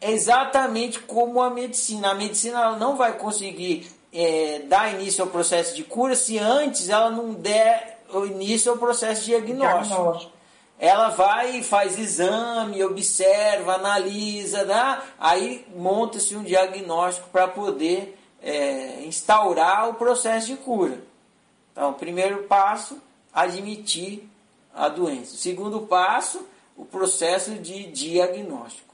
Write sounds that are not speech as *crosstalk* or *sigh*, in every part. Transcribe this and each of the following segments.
exatamente como a medicina. A medicina não vai conseguir é, dar início ao processo de cura se antes ela não der início ao processo diagnóstico. diagnóstico. Ela vai e faz exame, observa, analisa, né? aí monta-se um diagnóstico para poder é, instaurar o processo de cura. Então, primeiro passo, admitir a doença. segundo passo, o processo de diagnóstico.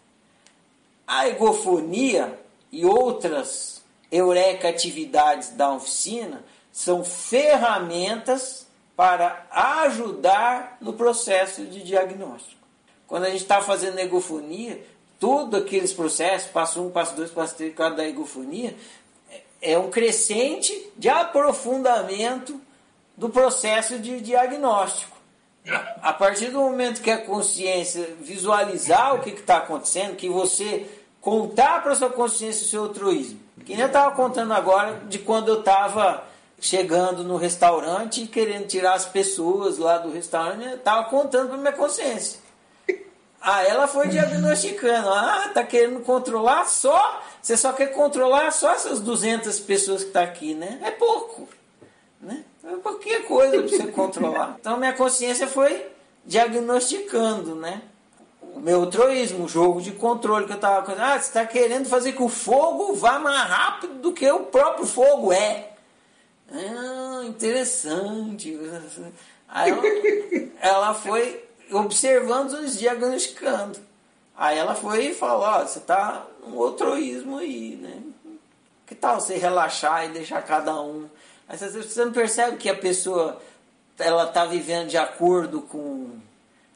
A egofonia e outras eureka atividades da oficina são ferramentas para ajudar no processo de diagnóstico. Quando a gente está fazendo egofonia, todos aqueles processos, passo 1, um, passo 2, passo 3, cada da egofonia, é um crescente de aprofundamento do processo de diagnóstico. A partir do momento que a consciência visualizar o que está acontecendo, que você contar para sua consciência o seu altruísmo. Que nem eu estava contando agora de quando eu estava chegando no restaurante e querendo tirar as pessoas lá do restaurante, eu estava contando para minha consciência. Ah, ela foi diagnosticando. Ah, tá querendo controlar só. Você só quer controlar só essas 200 pessoas que tá aqui, né? É pouco. É pouquinha coisa para você controlar. Então minha consciência foi diagnosticando, né? O meu altruísmo, o jogo de controle que eu estava. Ah, você está querendo fazer que o fogo vá mais rápido do que o próprio fogo é. Ah, interessante. Aí ela, ela foi observando e diagnosticando. Aí ela foi e falou, ó, você está um altruísmo aí, né? Que tal você relaxar e deixar cada um Aí você não percebe que a pessoa ela está vivendo de acordo com.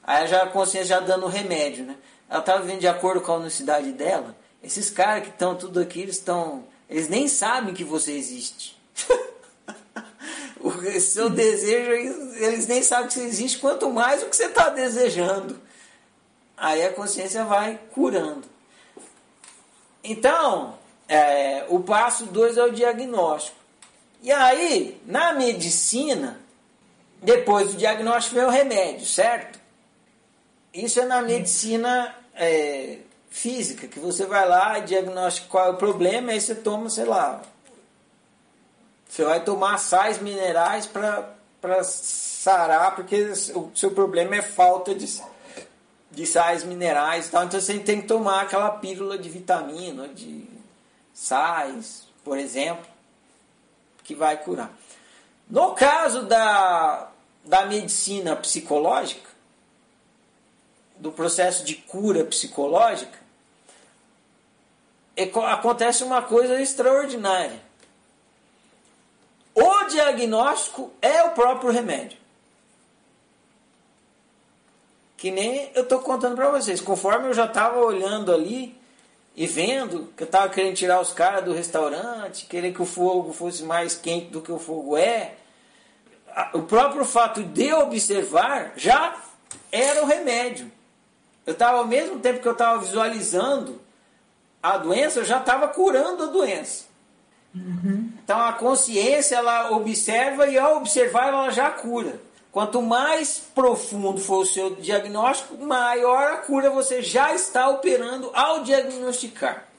Aí já a consciência já dando remédio, né? Ela está vivendo de acordo com a unicidade dela. Esses caras que estão tudo aqui, eles estão. Eles nem sabem que você existe. *laughs* o seu desejo, eles nem sabem que você existe, quanto mais o que você está desejando. Aí a consciência vai curando. Então, é, o passo 2 é o diagnóstico. E aí, na medicina, depois do diagnóstico vem o remédio, certo? Isso é na medicina é, física, que você vai lá e diagnostica qual é o problema, aí você toma, sei lá, você vai tomar sais minerais para sarar, porque o seu problema é falta de, de sais minerais e tal. Então você tem que tomar aquela pílula de vitamina, de sais, por exemplo que vai curar. No caso da, da medicina psicológica, do processo de cura psicológica, acontece uma coisa extraordinária. O diagnóstico é o próprio remédio. Que nem eu estou contando para vocês. Conforme eu já estava olhando ali, e vendo que eu estava querendo tirar os caras do restaurante, querer que o fogo fosse mais quente do que o fogo é, o próprio fato de observar já era o remédio. Eu estava, ao mesmo tempo que eu estava visualizando a doença, eu já estava curando a doença. Uhum. Então a consciência ela observa e ao observar ela já cura. Quanto mais profundo for o seu diagnóstico, maior a cura você já está operando ao diagnosticar.